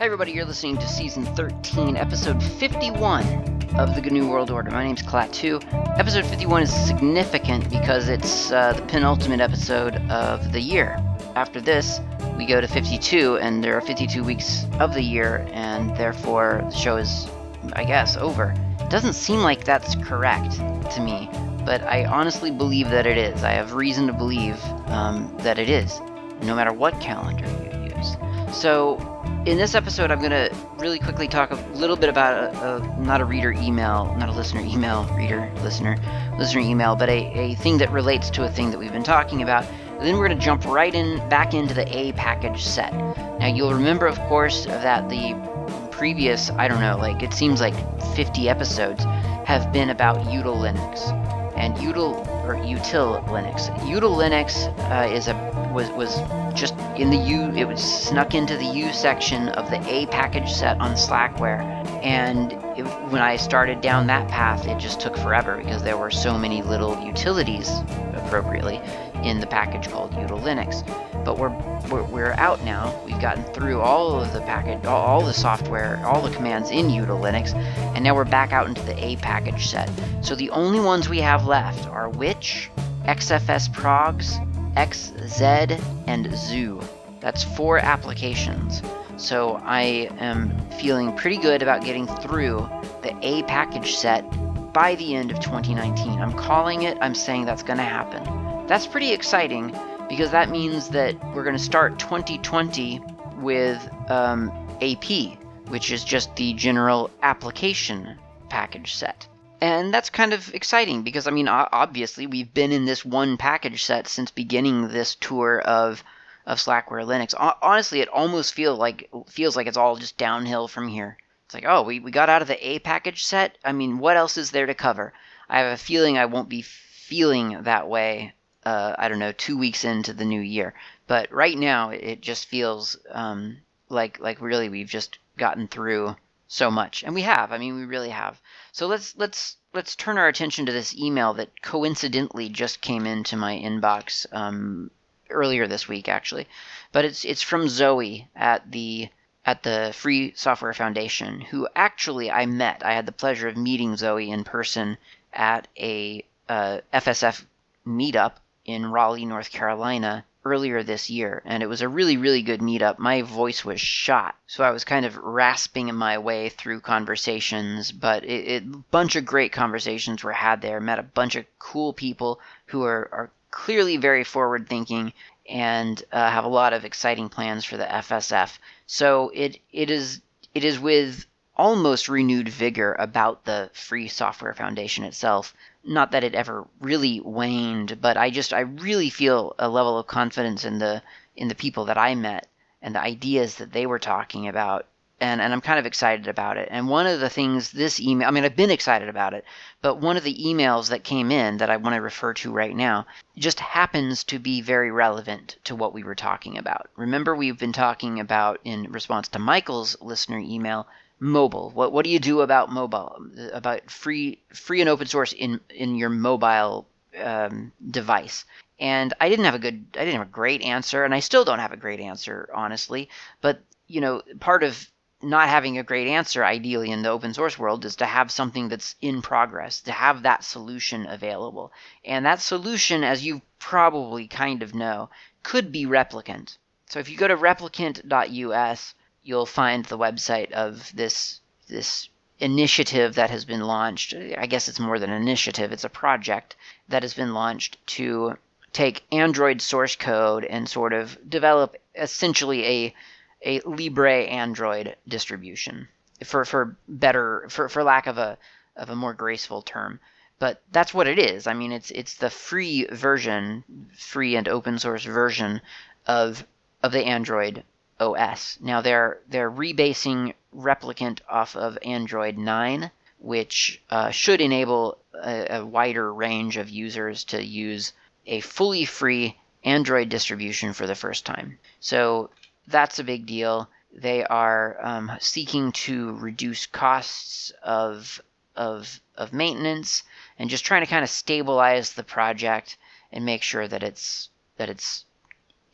Hey, everybody, you're listening to season 13, episode 51 of the GNU World Order. My name's Klaatu. Episode 51 is significant because it's uh, the penultimate episode of the year. After this, we go to 52, and there are 52 weeks of the year, and therefore the show is, I guess, over. It doesn't seem like that's correct to me, but I honestly believe that it is. I have reason to believe um, that it is, no matter what calendar you use. So, in this episode, I'm going to really quickly talk a little bit about a, a, not a reader email, not a listener email, reader, listener, listener email, but a, a thing that relates to a thing that we've been talking about. And then we're going to jump right in back into the A package set. Now, you'll remember, of course, that the previous, I don't know, like it seems like 50 episodes have been about util Linux and util or util Linux. Util Linux uh, is a was was just in the U. It was snuck into the U section of the A package set on Slackware, and it, when I started down that path, it just took forever because there were so many little utilities, appropriately, in the package called util Linux. But we're, we're we're out now. We've gotten through all of the package, all, all the software, all the commands in util Linux, and now we're back out into the A package set. So the only ones we have left are which, XFS progs, XZ, and Zoo. That's four applications. So I am feeling pretty good about getting through the A package set by the end of 2019. I'm calling it, I'm saying that's going to happen. That's pretty exciting because that means that we're going to start 2020 with um, AP, which is just the general application package set. And that's kind of exciting because, I mean, obviously, we've been in this one package set since beginning this tour of of Slackware Linux. Honestly, it almost feel like feels like it's all just downhill from here. It's like, oh, we, we got out of the A package set. I mean, what else is there to cover? I have a feeling I won't be feeling that way. Uh, I don't know, two weeks into the new year. But right now, it just feels um, like like really we've just gotten through so much, and we have. I mean, we really have. So let's let's let's turn our attention to this email that coincidentally just came into my inbox um, earlier this week, actually. But it's it's from Zoe at the at the Free Software Foundation, who actually I met. I had the pleasure of meeting Zoe in person at a uh, FSF meetup in Raleigh, North Carolina, earlier this year, and it was a really, really good meetup. My voice was shot, so I was kind of rasping my way through conversations, but a bunch of great conversations were had there. Met a bunch of cool people who are, are clearly very forward thinking and uh, have a lot of exciting plans for the FSF. So it it is it is with almost renewed vigor about the Free Software Foundation itself not that it ever really waned, but I just I really feel a level of confidence in the in the people that I met and the ideas that they were talking about. And, and I'm kind of excited about it. And one of the things this email, I mean, I've been excited about it, but one of the emails that came in that I want to refer to right now just happens to be very relevant to what we were talking about. Remember, we've been talking about, in response to Michael's listener email, mobile. What what do you do about mobile? About free free and open source in in your mobile um, device? And I didn't have a good, I didn't have a great answer, and I still don't have a great answer, honestly. But you know, part of not having a great answer, ideally in the open source world, is to have something that's in progress, to have that solution available. And that solution, as you probably kind of know, could be replicant. So if you go to replicant.us, you'll find the website of this this initiative that has been launched. I guess it's more than an initiative, it's a project that has been launched to take Android source code and sort of develop essentially a a Libre Android distribution for for better for, for lack of a of a more graceful term. But that's what it is. I mean, it's it's the free version, free and open source version of of the Android OS. Now they're they're rebasing Replicant off of Android 9, which uh, should enable a, a wider range of users to use a fully free Android distribution for the first time. So that's a big deal. They are um, seeking to reduce costs of of of maintenance and just trying to kind of stabilize the project and make sure that it's that it's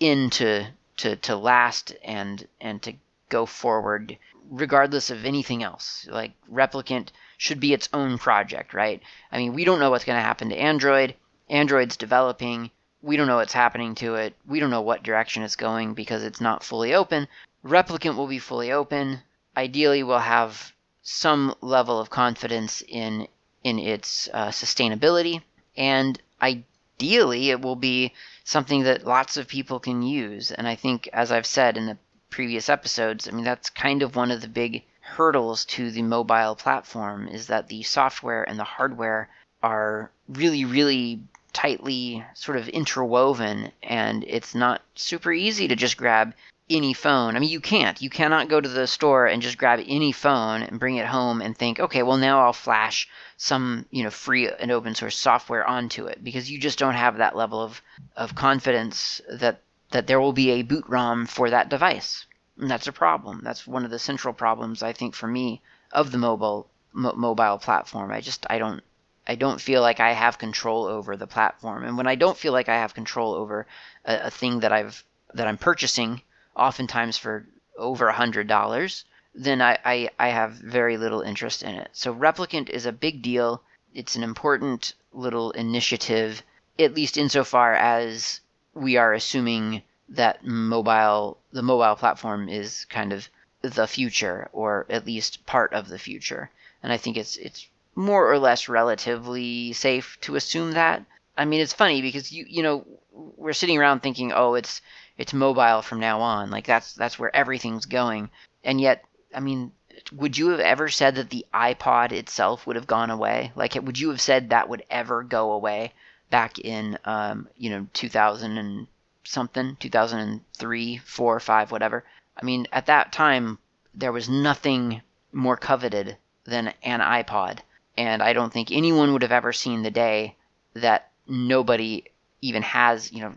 into to to last and and to go forward regardless of anything else. Like Replicant should be its own project, right? I mean, we don't know what's going to happen to Android. Android's developing. We don't know what's happening to it. We don't know what direction it's going because it's not fully open. Replicant will be fully open. Ideally, we'll have some level of confidence in in its uh, sustainability, and ideally, it will be something that lots of people can use. And I think, as I've said in the previous episodes, I mean that's kind of one of the big hurdles to the mobile platform is that the software and the hardware are really, really tightly sort of interwoven, and it's not super easy to just grab any phone. I mean, you can't. You cannot go to the store and just grab any phone and bring it home and think, okay, well now I'll flash some, you know, free and open source software onto it because you just don't have that level of of confidence that that there will be a boot ROM for that device. And that's a problem. That's one of the central problems I think for me of the mobile mo- mobile platform. I just I don't I don't feel like I have control over the platform. And when I don't feel like I have control over a, a thing that I've that I'm purchasing oftentimes for over a hundred dollars, then I, I, I have very little interest in it. So Replicant is a big deal. It's an important little initiative, at least insofar as we are assuming that mobile the mobile platform is kind of the future, or at least part of the future. And I think it's it's more or less relatively safe to assume that. I mean, it's funny because you you know we're sitting around thinking, oh, it's it's mobile from now on. Like that's that's where everything's going. And yet, I mean, would you have ever said that the iPod itself would have gone away? Like, would you have said that would ever go away back in, um, you know, 2000 and something, 2003, four, five, whatever? I mean, at that time, there was nothing more coveted than an iPod, and I don't think anyone would have ever seen the day that nobody even has, you know,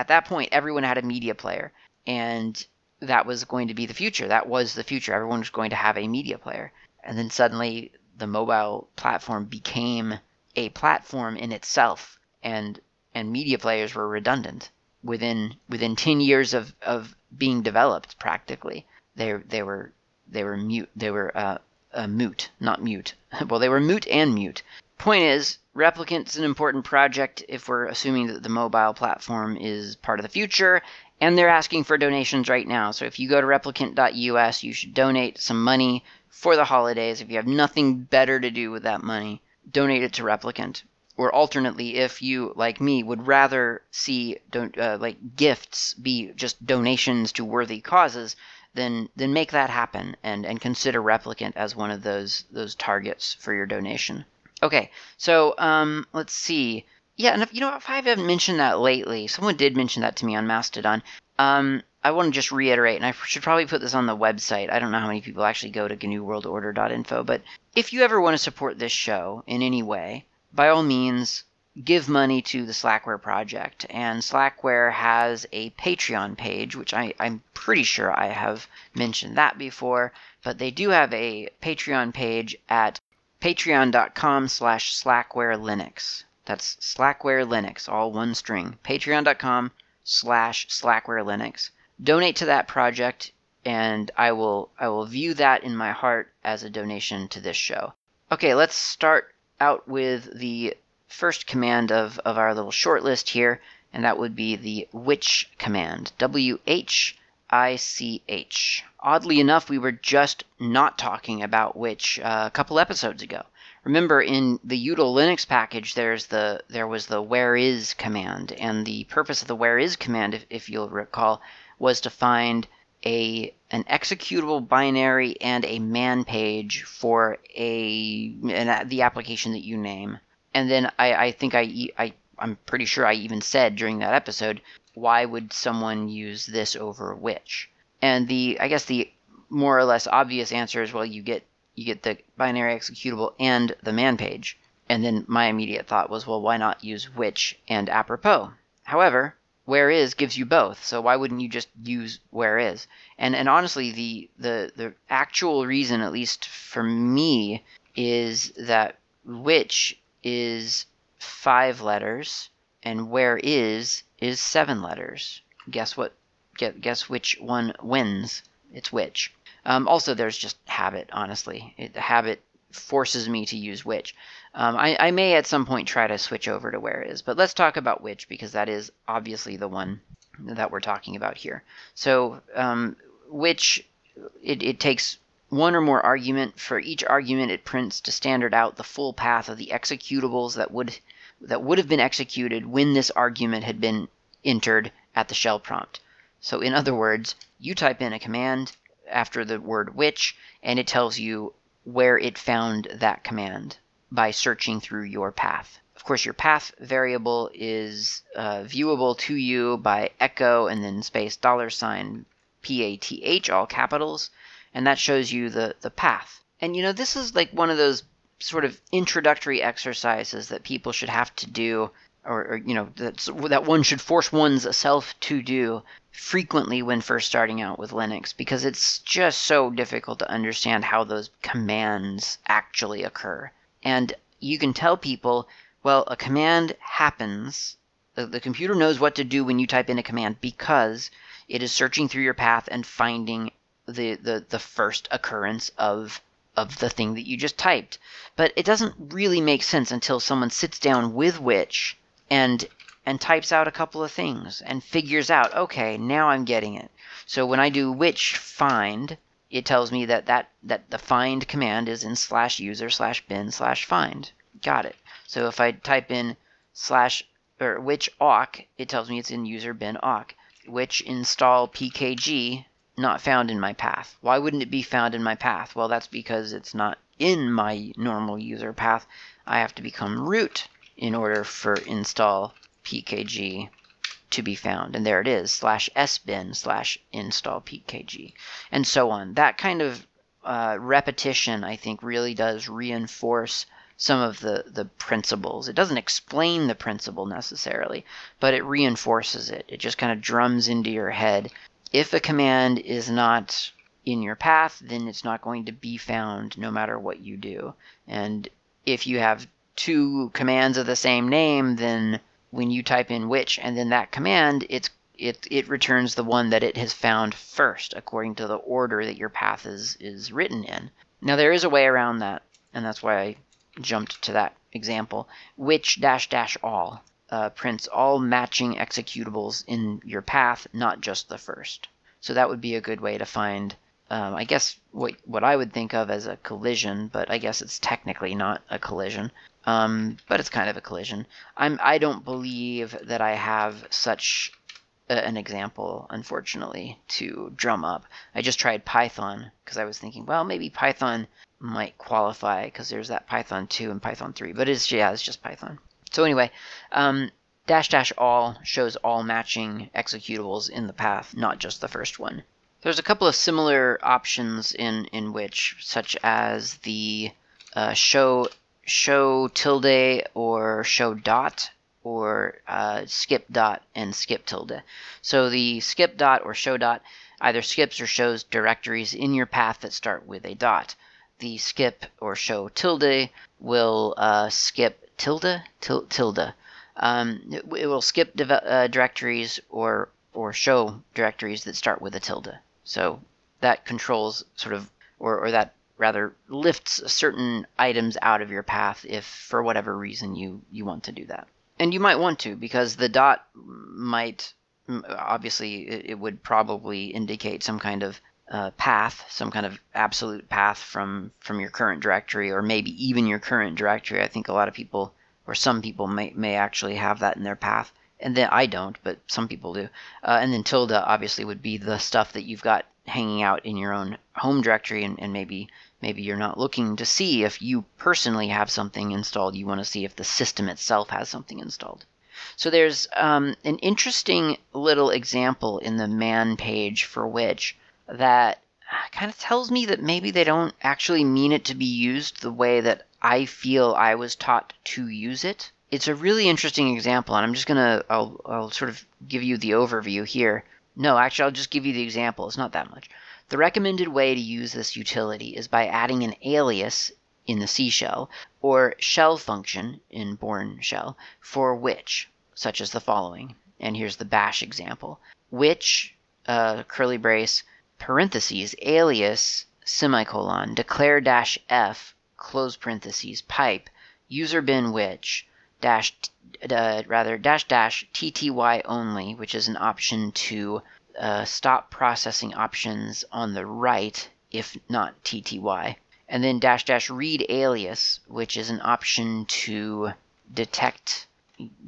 at that point, everyone had a media player, and that was going to be the future. That was the future. Everyone was going to have a media player. And then suddenly the mobile platform became a platform in itself and and media players were redundant within within 10 years of, of being developed practically they they were they were mute they were uh, uh, mute not mute well they were moot and mute point is Replicant's an important project if we're assuming that the mobile platform is part of the future, and they're asking for donations right now. So if you go to replicant.us, you should donate some money for the holidays. If you have nothing better to do with that money, donate it to Replicant. Or alternately, if you, like me, would rather see uh, like gifts be just donations to worthy causes, then then make that happen and, and consider Replicant as one of those those targets for your donation. Okay, so um, let's see. Yeah, and if, you know, if I haven't mentioned that lately, someone did mention that to me on Mastodon. Um, I want to just reiterate, and I should probably put this on the website. I don't know how many people actually go to GNUWorldOrder.info, but if you ever want to support this show in any way, by all means, give money to the Slackware project. And Slackware has a Patreon page, which I, I'm pretty sure I have mentioned that before, but they do have a Patreon page at patreon.com slash slackware linux. That's slackware linux all one string. Patreon.com slash slackware linux. Donate to that project and i will i will view that in my heart as a donation to this show. Okay let's start out with the first command of, of our little short list here and that would be the which command w h ICH. Oddly enough, we were just not talking about which uh, a couple episodes ago. Remember, in the util Linux package, there's the there was the where is command, and the purpose of the where is command, if, if you'll recall, was to find a an executable binary and a man page for a an, the application that you name. And then I, I think I, I I'm pretty sure I even said during that episode why would someone use this over which? And the I guess the more or less obvious answer is well you get you get the binary executable and the man page. And then my immediate thought was well why not use which and apropos? However, where is gives you both, so why wouldn't you just use where is? And and honestly the the the actual reason at least for me is that which is five letters and where is is seven letters. Guess what? Guess which one wins? It's which. Um, also, there's just habit, honestly. It, the habit forces me to use which. Um, I, I may at some point try to switch over to where is, but let's talk about which because that is obviously the one that we're talking about here. So, um, which it, it takes one or more argument. For each argument, it prints to standard out the full path of the executables that would that would have been executed when this argument had been entered at the shell prompt. So, in other words, you type in a command after the word which, and it tells you where it found that command by searching through your path. Of course, your path variable is uh, viewable to you by echo and then space dollar sign PATH, all capitals, and that shows you the, the path. And you know, this is like one of those sort of introductory exercises that people should have to do or, or you know that one should force one's self to do frequently when first starting out with Linux because it's just so difficult to understand how those commands actually occur. And you can tell people, well, a command happens. The, the computer knows what to do when you type in a command because it is searching through your path and finding the, the, the first occurrence of of the thing that you just typed. But it doesn't really make sense until someone sits down with which and and types out a couple of things and figures out, okay, now I'm getting it. So when I do which find, it tells me that that, that the find command is in slash user slash bin slash find. Got it. So if I type in slash or which awk, it tells me it's in user bin awk. Which install pkg, not found in my path. Why wouldn't it be found in my path? Well, that's because it's not in my normal user path. I have to become root in order for install pkg to be found. And there it is, slash sbin slash install pkg, and so on. That kind of uh, repetition, I think, really does reinforce some of the, the principles. It doesn't explain the principle necessarily, but it reinforces it. It just kind of drums into your head. If a command is not in your path, then it's not going to be found no matter what you do. And if you have two commands of the same name, then when you type in which and then that command, it's it, it returns the one that it has found first according to the order that your path is, is written in. Now there is a way around that, and that's why I jumped to that example. Which dash dash all uh, prints all matching executables in your path, not just the first. So that would be a good way to find, um, I guess, what, what I would think of as a collision, but I guess it's technically not a collision. Um, but it's kind of a collision. I'm I don't believe that I have such a, an example, unfortunately, to drum up. I just tried Python because I was thinking, well, maybe Python might qualify because there's that Python 2 and Python 3, but it's yeah, it's just Python. So anyway, um, dash dash all shows all matching executables in the path, not just the first one. There's a couple of similar options in in which, such as the uh, show show tilde or show dot or uh, skip dot and skip tilde. So the skip dot or show dot either skips or shows directories in your path that start with a dot. The skip or show tilde will uh, skip tilde til- tilde. Um, it, it, will skip uh, directories or or show directories that start with a tilde. So that controls sort of or, or that rather lifts certain items out of your path if for whatever reason you you want to do that and you might want to because the dot might obviously it, would probably indicate some kind of uh, path some kind of absolute path from from your current directory or maybe even your current directory. I think a lot of people or some people may may actually have that in their path and then i don't but some people do. Uh, and then tilde obviously would be the stuff that you've got hanging out in your own home directory and, and maybe maybe you're not looking to see if you personally have something installed. You want to see if the system itself has something installed. So there's um, an interesting little example in the man page for which that kind of tells me that maybe they don't actually mean it to be used the way that I feel I was taught to use it. It's a really interesting example, and I'm just gonna I'll, I'll sort of give you the overview here. No, actually, I'll just give you the example. It's not that much. The recommended way to use this utility is by adding an alias in the C shell or shell function in Bourne shell for which, such as the following. And here's the bash example. Which, uh, curly brace, parentheses alias semicolon declare dash f close parentheses pipe user bin which dash uh, rather dash dash tty only, which is an option to uh, stop processing options on the right if not tty, and then dash dash read alias, which is an option to detect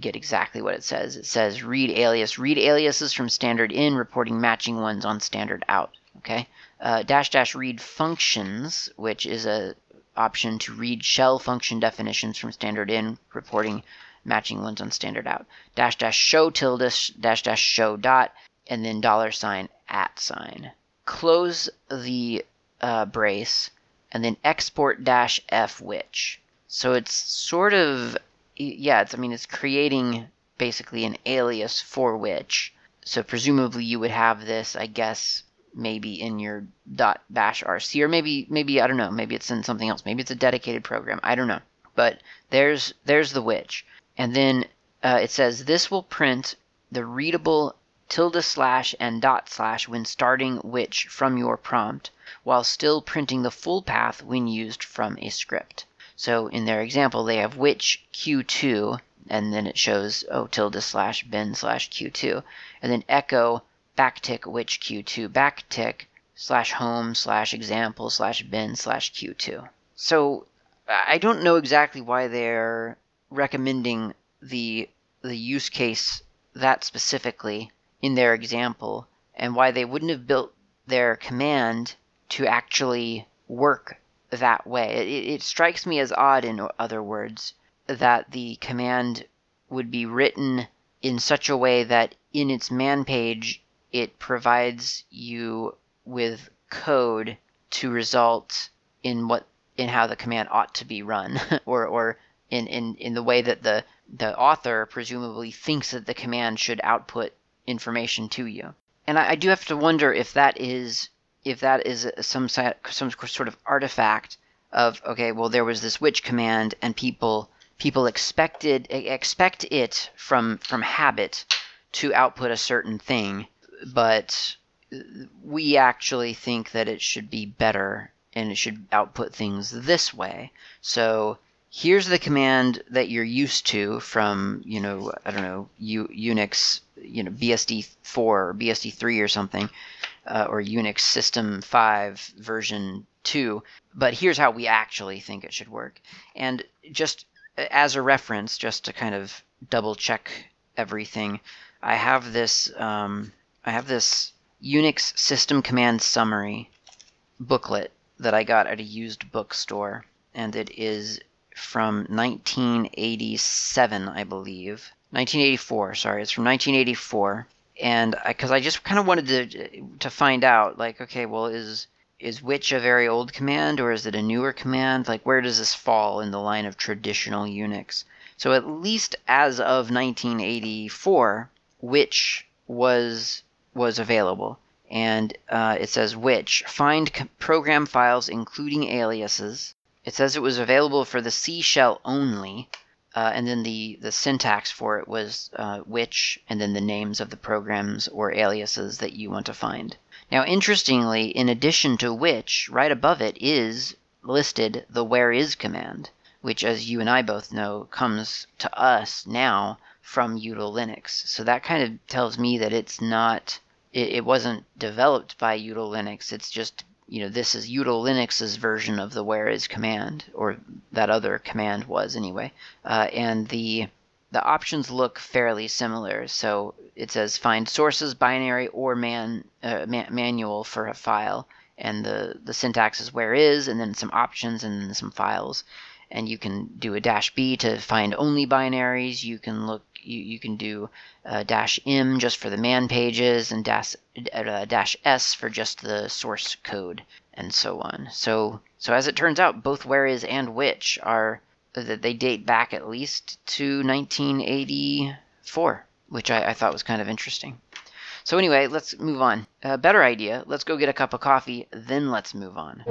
get exactly what it says. It says read alias. Read aliases from standard in, reporting matching ones on standard out. Okay. Uh, dash dash read functions, which is a option to read shell function definitions from standard in, reporting matching ones on standard out. Dash dash show tilde dash dash show dot, and then dollar sign at sign. Close the uh, brace, and then export dash f which. So it's sort of yeah, it's I mean it's creating basically an alias for which. So presumably you would have this, I guess, maybe in your bash rc or maybe maybe I don't know, maybe it's in something else. Maybe it's a dedicated program. I don't know. But there's there's the which. And then uh, it says this will print the readable tilde slash and dot slash when starting which from your prompt while still printing the full path when used from a script. So in their example, they have which q2, and then it shows oh tilde slash bin slash q2, and then echo backtick which q2 backtick slash home slash example slash bin slash q2. So I don't know exactly why they're recommending the the use case that specifically in their example and why they wouldn't have built their command to actually work that way. It, it strikes me as odd, in other words, that the command would be written in such a way that in its man page it provides you with code to result in what in how the command ought to be run or or in, in, in the way that the the author presumably thinks that the command should output information to you. And I, I do have to wonder if that is if that is some some sort of artifact of okay, well there was this which command and people people expected expect it from from habit to output a certain thing, but we actually think that it should be better and it should output things this way. So here's the command that you're used to from you know I don't know U, Unix you know BSD 4 or BSD 3 or something uh, or Unix System 5 version 2, but here's how we actually think it should work. And just as a reference, just to kind of double check everything, I have this um, I have this Unix System Command Summary booklet that I got at a used bookstore, and it is from 1987, I believe. 1984, sorry, it's from 1984 and because I, I, just kind of wanted to to find out, like, okay, well, is is which a very old command or is it a newer command? Like, where does this fall in the line of traditional Unix? So at least as of 1984, which was was available, and uh, it says which find program files including aliases. It says it was available for the C shell only, uh, and then the, the syntax for it was uh, which, and then the names of the programs or aliases that you want to find. Now, interestingly, in addition to which, right above it is listed the where is command, which, as you and I both know, comes to us now from util Linux. So that kind of tells me that it's not, it, it wasn't developed by util Linux. It's just you know, this is util Linux's version of the where is command, or that other command was anyway. Uh, and the the options look fairly similar. So it says find sources, binary, or man, uh, manual for a file, and the the syntax is where is, and then some options, and then some files. And you can do a dash b to find only binaries. You can look you, you can do uh, dash m just for the man pages and dash, uh, dash s for just the source code and so on. So so as it turns out, both where is and which are that they date back at least to 1984, which I, I thought was kind of interesting. So anyway, let's move on. A better idea. Let's go get a cup of coffee, then let's move on.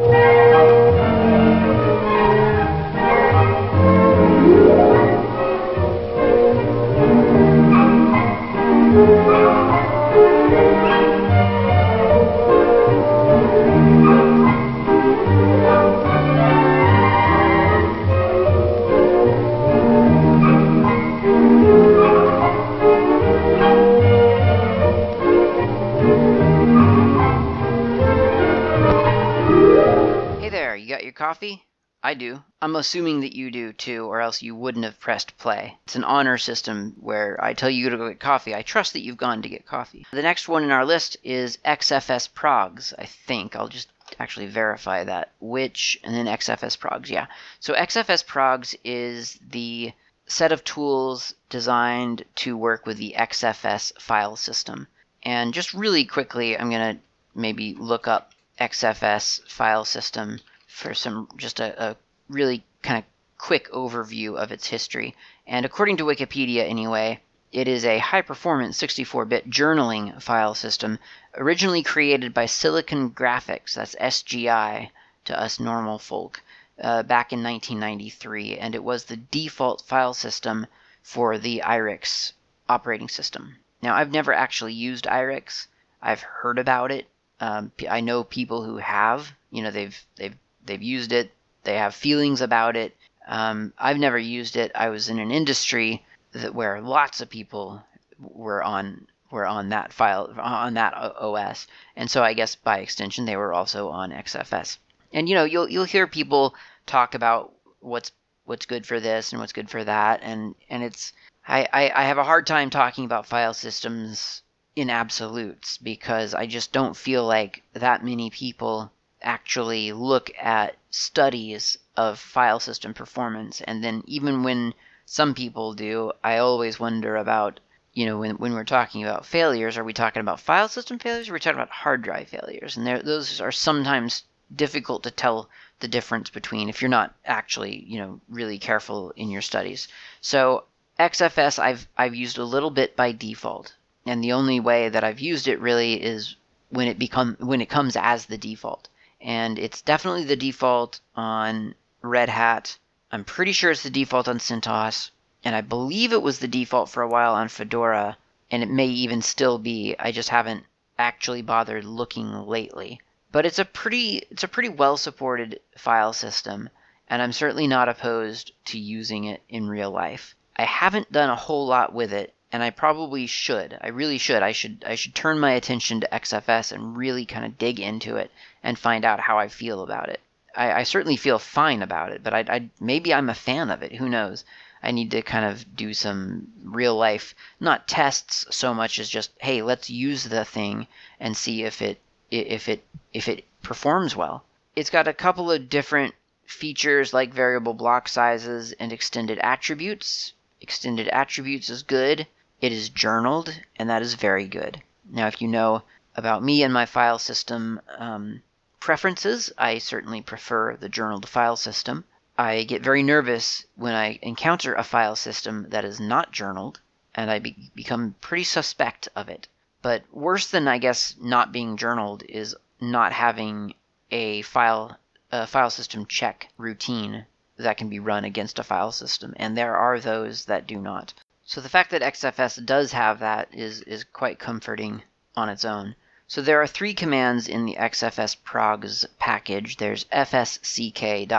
I do. I'm assuming that you do too, or else you wouldn't have pressed play. It's an honor system where I tell you to go get coffee. I trust that you've gone to get coffee. The next one in our list is XFS Progs, I think. I'll just actually verify that. Which, and then XFS Progs, yeah. So XFS Progs is the set of tools designed to work with the XFS file system. And just really quickly, I'm going to maybe look up XFS file system for some just a, a really kind of quick overview of its history. And according to Wikipedia, anyway, it is a high performance 64 bit journaling file system originally created by Silicon Graphics, that's SGI to us normal folk, uh, back in 1993. And it was the default file system for the IRIX operating system. Now, I've never actually used IRIX, I've heard about it. Um, I know people who have. You know, they've they've they've used it. They have feelings about it. Um, I've never used it. I was in an industry that where lots of people were on were on that file on that OS, and so I guess by extension they were also on XFS. And you know, you'll you'll hear people talk about what's what's good for this and what's good for that, and and it's I, I, I have a hard time talking about file systems in absolutes because I just don't feel like that many people actually look at studies of file system performance. And then even when some people do, I always wonder about, you know, when, when we're talking about failures, are we talking about file system failures or are we talking about hard drive failures? And those are sometimes difficult to tell the difference between if you're not actually, you know, really careful in your studies. So XFS I've I've used a little bit by default. And the only way that I've used it really is when it become when it comes as the default and it's definitely the default on Red Hat. I'm pretty sure it's the default on CentOS, and I believe it was the default for a while on Fedora, and it may even still be. I just haven't actually bothered looking lately. But it's a pretty it's a pretty well supported file system, and I'm certainly not opposed to using it in real life. I haven't done a whole lot with it and I probably should. I really should. I should I should turn my attention to XFS and really kind of dig into it and find out how I feel about it. I, I certainly feel fine about it, but I, I maybe I'm a fan of it. Who knows? I need to kind of do some real life, not tests so much as just hey, let's use the thing and see if it if it if it performs well. It's got a couple of different features like variable block sizes and extended attributes. Extended attributes is good. It is journaled, and that is very good. Now, if you know about me and my file system um, preferences, I certainly prefer the journaled file system. I get very nervous when I encounter a file system that is not journaled, and I be- become pretty suspect of it. But worse than, I guess, not being journaled is not having a file a file system check routine that can be run against a file system, and there are those that do not. So the fact that XFS does have that is, is quite comforting on its own. So there are three commands in the XFS progs package. There's fsck.xfs,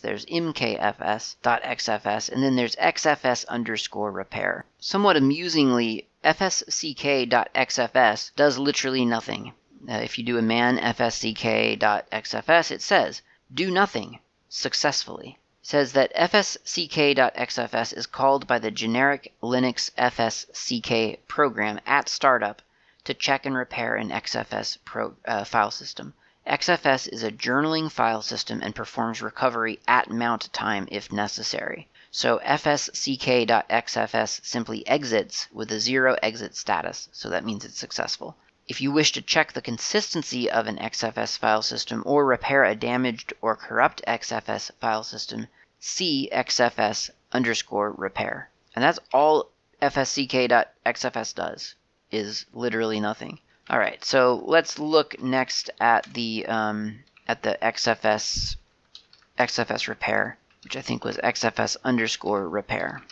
there's mkfs.xfs, and then there's xfs underscore repair. Somewhat amusingly, fsck.xfs does literally nothing. Uh, if you do a man fsck.xfs, it says, do nothing successfully says that fsck.xfs is called by the generic Linux fsck program at startup to check and repair an XFS pro, uh, file system. XFS is a journaling file system and performs recovery at mount time if necessary. So fsck.xfs simply exits with a zero exit status, so that means it's successful. If you wish to check the consistency of an XFS file system or repair a damaged or corrupt XFS file system, see XFS underscore repair. And that's all fsck.xfs does, is literally nothing. All right, so let's look next at the um, at the XFS XFS repair, which I think was XFS underscore repair.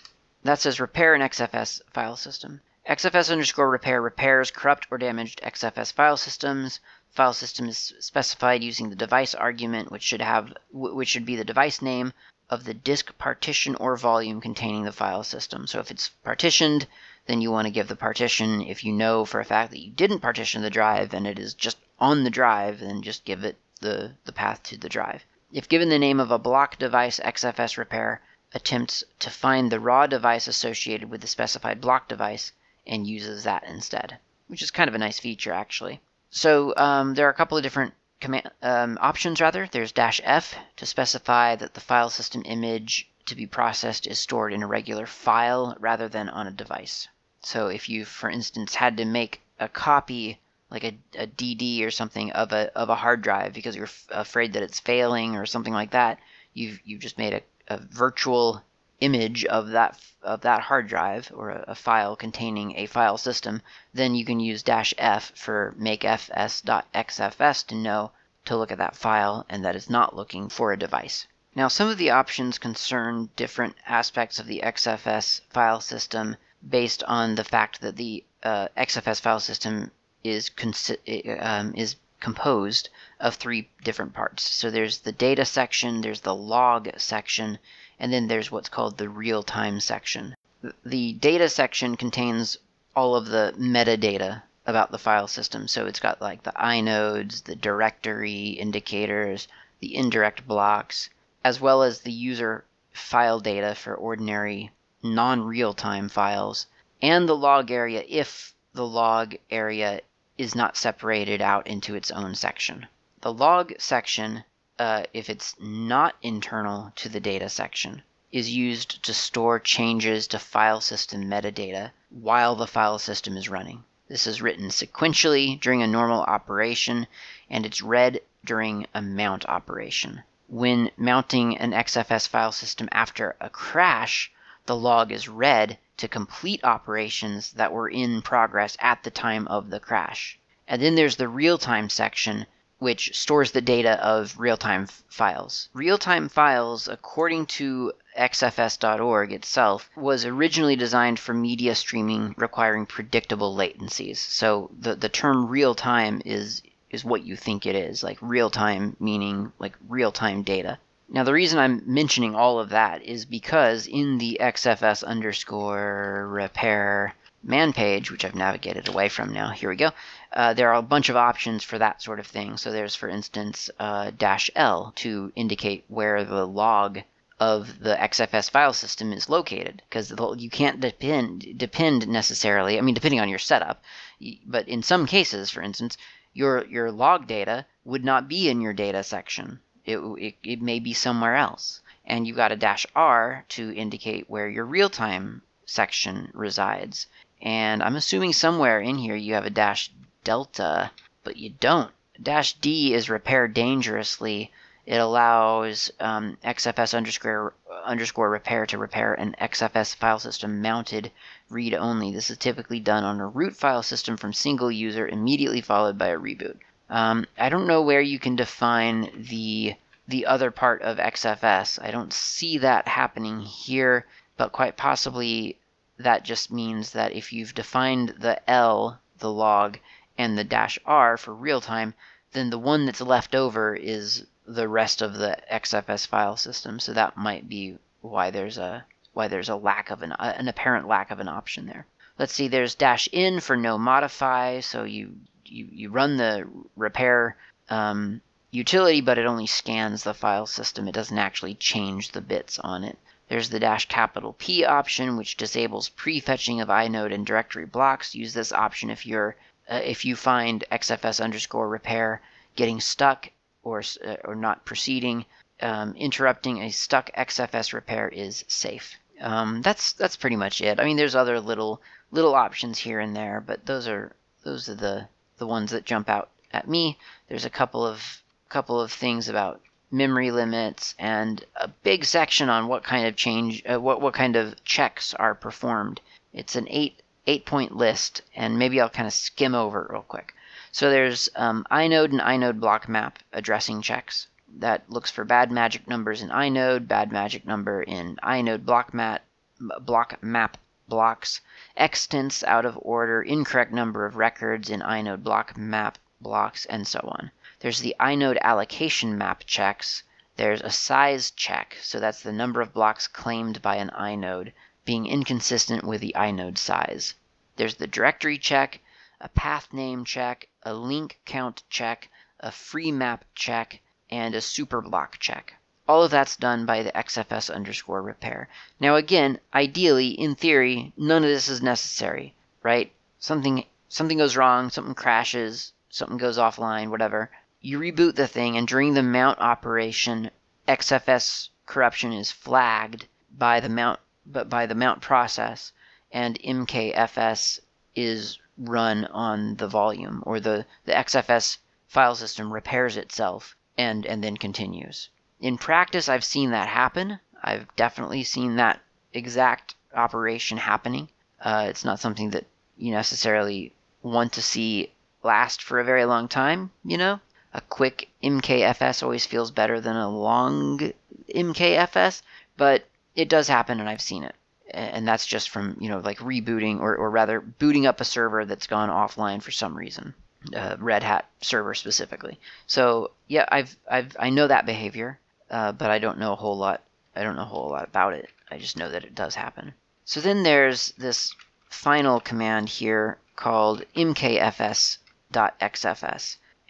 That says repair an XFS file system. XFS underscore repair repairs corrupt or damaged XFS file systems. File system is specified using the device argument, which should have which should be the device name of the disk partition or volume containing the file system. So if it's partitioned, then you want to give the partition. If you know for a fact that you didn't partition the drive and it is just on the drive, then just give it the, the path to the drive. If given the name of a block device XFS repair, attempts to find the raw device associated with the specified block device and uses that instead, which is kind of a nice feature actually. So um, there are a couple of different command um, options rather. There's dash F to specify that the file system image to be processed is stored in a regular file rather than on a device. So if you, for instance, had to make a copy like a, a DD or something of a of a hard drive because you're f- afraid that it's failing or something like that, you've you've just made a, a virtual image of that of that hard drive or a, a, file containing a file system, then you can use dash F for makefs.xfs to know to look at that file and that it's not looking for a device. Now, some of the options concern different aspects of the XFS file system based on the fact that the uh, XFS file system is um, is composed of three different parts. So there's the data section, there's the log section, and then there's what's called the real-time section. The data section contains all of the metadata about the file system. So it's got like the inodes, the directory indicators, the indirect blocks, as well as the user file data for ordinary non-real-time files, and the log area if the log area is not separated out into its own section. The log section, uh, if it's not internal to the data section, is used to store changes to file system metadata while the file system is running. This is written sequentially during a normal operation, and it's read during a mount operation. When mounting an XFS file system after a crash, the log is read to complete operations that were in progress at the time of the crash. And then there's the real time section, which stores the data of real time files. Real time files, according to xfs.org itself, was originally designed for media streaming requiring predictable latencies. So the, the term real time is is what you think it is, like real time meaning like real time data. Now, the reason I'm mentioning all of that is because in the XFS underscore repair man page, which I've navigated away from now, here we go, uh, there are a bunch of options for that sort of thing. So there's, for instance, uh, dash L to indicate where the log of the XFS file system is located because you can't depend depend necessarily. I mean, depending on your setup, but in some cases, for instance, your your log data would not be in your data section it, it, it may be somewhere else. And you've got a dash R to indicate where your real time section resides. And I'm assuming somewhere in here you have a dash delta, but you don't. Dash D is repair dangerously. It allows um, XFS underscore underscore repair to repair an XFS file system mounted read only. This is typically done on a root file system from single user, immediately followed by a reboot. Um, I don't know where you can define the the other part of XFS. I don't see that happening here, but quite possibly that just means that if you've defined the L, the log, and the dash R for real time, then the one that's left over is the rest of the XFS file system. So that might be why there's a why there's a lack of an uh, an apparent lack of an option there. Let's see. There's dash in for no modify. So you you, you run the repair um, utility, but it only scans the file system. It doesn't actually change the bits on it. There's the dash capital P option, which disables prefetching of inode and directory blocks. Use this option if you're uh, if you find XFS underscore repair getting stuck or uh, or not proceeding. Um, interrupting a stuck XFS repair is safe. Um, that's that's pretty much it. I mean, there's other little little options here and there, but those are those are the the ones that jump out at me. There's a couple of couple of things about memory limits and a big section on what kind of change uh, what what kind of checks are performed. It's an eight eight point list, and maybe I'll kind of skim over it real quick. So there's um, inode and inode block map addressing checks that looks for bad magic numbers in inode, bad magic number in inode block map block map blocks, extents out of order, incorrect number of records in inode block map blocks, and so on. There's the inode allocation map checks. There's a size check, so that's the number of blocks claimed by an inode being inconsistent with the inode size. There's the directory check, a path name check, a link count check, a free map check, and a super block check. All of that's done by the XFS underscore repair. Now, again, ideally, in theory, none of this is necessary, right? Something something goes wrong, something crashes, something goes offline, whatever. You reboot the thing, and during the mount operation, XFS corruption is flagged by the mount, but by the mount process, and MKFS is run on the volume, or the, the XFS file system repairs itself and, and then continues. In practice, I've seen that happen. I've definitely seen that exact operation happening. Uh, it's not something that you necessarily want to see last for a very long time, you know? A quick MKFS always feels better than a long MKFS, but it does happen and I've seen it. And that's just from, you know, like rebooting or, or rather booting up a server that's gone offline for some reason. Uh, Red Hat server specifically. So yeah, I've I've I know that behavior, uh, but I don't know a whole lot. I don't know a whole lot about it. I just know that it does happen. So then there's this final command here called mkfs.xfs,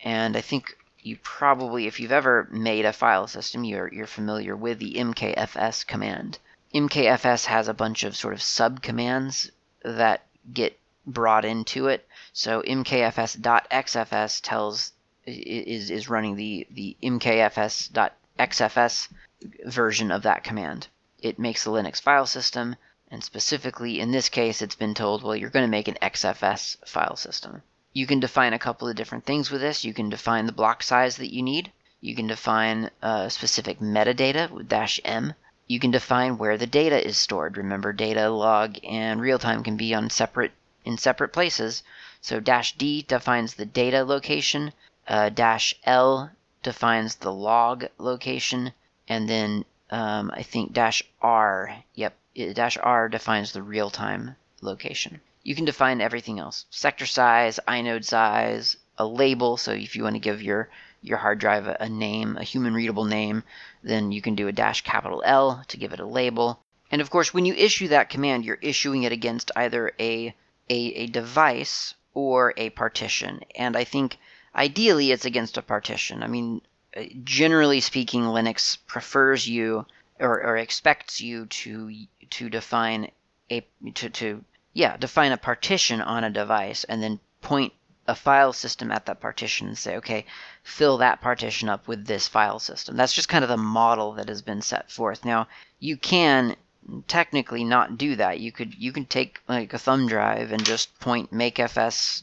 and I think you probably, if you've ever made a file system, you're you're familiar with the mkfs command. MKFS has a bunch of sort of subcommands that get brought into it. So mkfs.xfs tells is is running the the mkfs.xfs version of that command. It makes a Linux file system, and specifically in this case, it's been told, well, you're going to make an XFS file system. You can define a couple of different things with this. You can define the block size that you need. You can define uh, specific metadata with dash m. You can define where the data is stored. Remember, data, log, and real time can be on separate in separate places. So dash D defines the data location, uh, dash L defines the log location, and then um, I think dash R, yep, dash R defines the real time location. You can define everything else sector size, inode size, a label. So if you want to give your your hard drive a, name, a human readable name, then you can do a dash capital L to give it a label. And of course, when you issue that command, you're issuing it against either a, a, a device or a partition. And I think ideally it's against a partition. I mean, uh, generally speaking, Linux prefers you or, or expects you to to define a to, to yeah define a partition on a device and then point a file system at that partition and say, okay, fill that partition up with this file system. That's just kind of the model that has been set forth. Now, you can technically not do that. You could you can take like a thumb drive and just point mkfs.xfs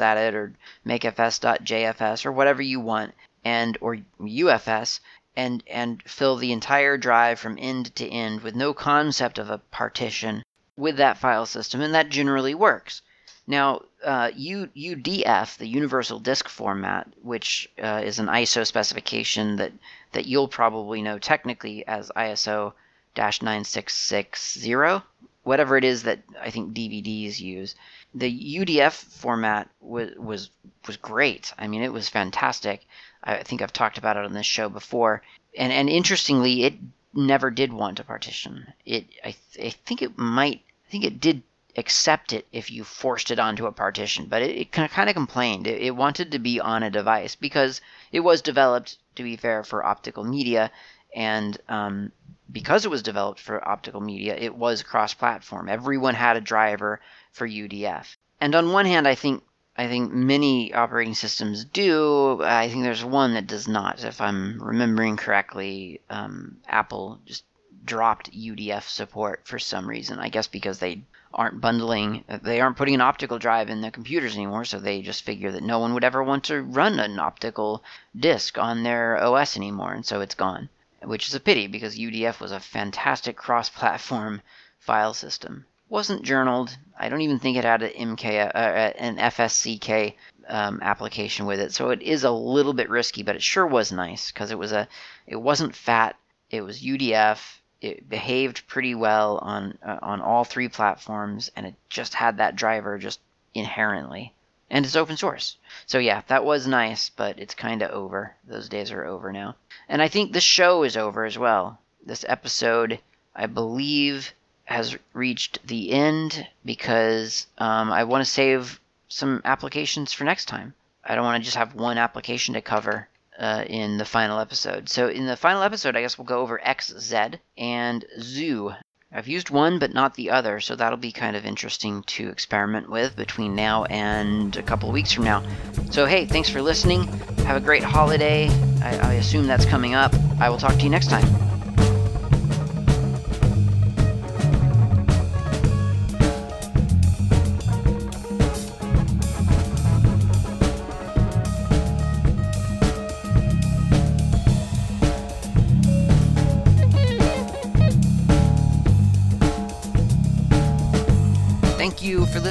at it or mkfs.jfs or whatever you want and or UFS and and fill the entire drive from end to end with no concept of a partition with that file system and that generally works. Now, uh, UDF, the Universal Disk Format, which uh, is an ISO specification that, that you'll probably know technically as ISO 9660, whatever it is that I think DVDs use. The UDF format was, was, was great. I mean, it was fantastic. I think I've talked about it on this show before. And, and interestingly, it never did want a partition. It, I, th- I think it might, I think it did accept it if you forced it onto a partition, but it, it kind of complained. It, it, wanted to be on a device because it was developed, to be fair, for optical media, and um, because it was developed for optical media, it was cross-platform. Everyone had a driver for UDF. And on one hand, I think I think many operating systems do. I think there's one that does not. If I'm remembering correctly, um, Apple just dropped UDF support for some reason. I guess because they aren't bundling, they aren't putting an optical drive in the computers anymore, so they just figure that no one would ever want to run an optical disk on their OS anymore, and so it's gone. Which is a pity because UDF was a fantastic cross platform file system. Wasn't journaled. I don't even think it had an MK, uh, an FSCK um, application with it, so it is a little bit risky, but it sure was nice because it was a, it wasn't fat. It was UDF it behaved pretty well on uh, on all three platforms, and it just had that driver just inherently. And it's open source. So yeah, that was nice, but it's kind of over. Those days are over now. And I think the show is over as well. This episode, I believe, has reached the end because um, I want to save some applications for next time. I don't want to just have one application to cover uh, in the final episode. So in the final episode, I guess we'll go over XZ and Zoo. I've used one but not the other, so that'll be kind of interesting to experiment with between now and a couple weeks from now. So hey, thanks for listening. Have a great holiday. I, I assume that's coming up. I will talk to you next time.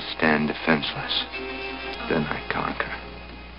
Until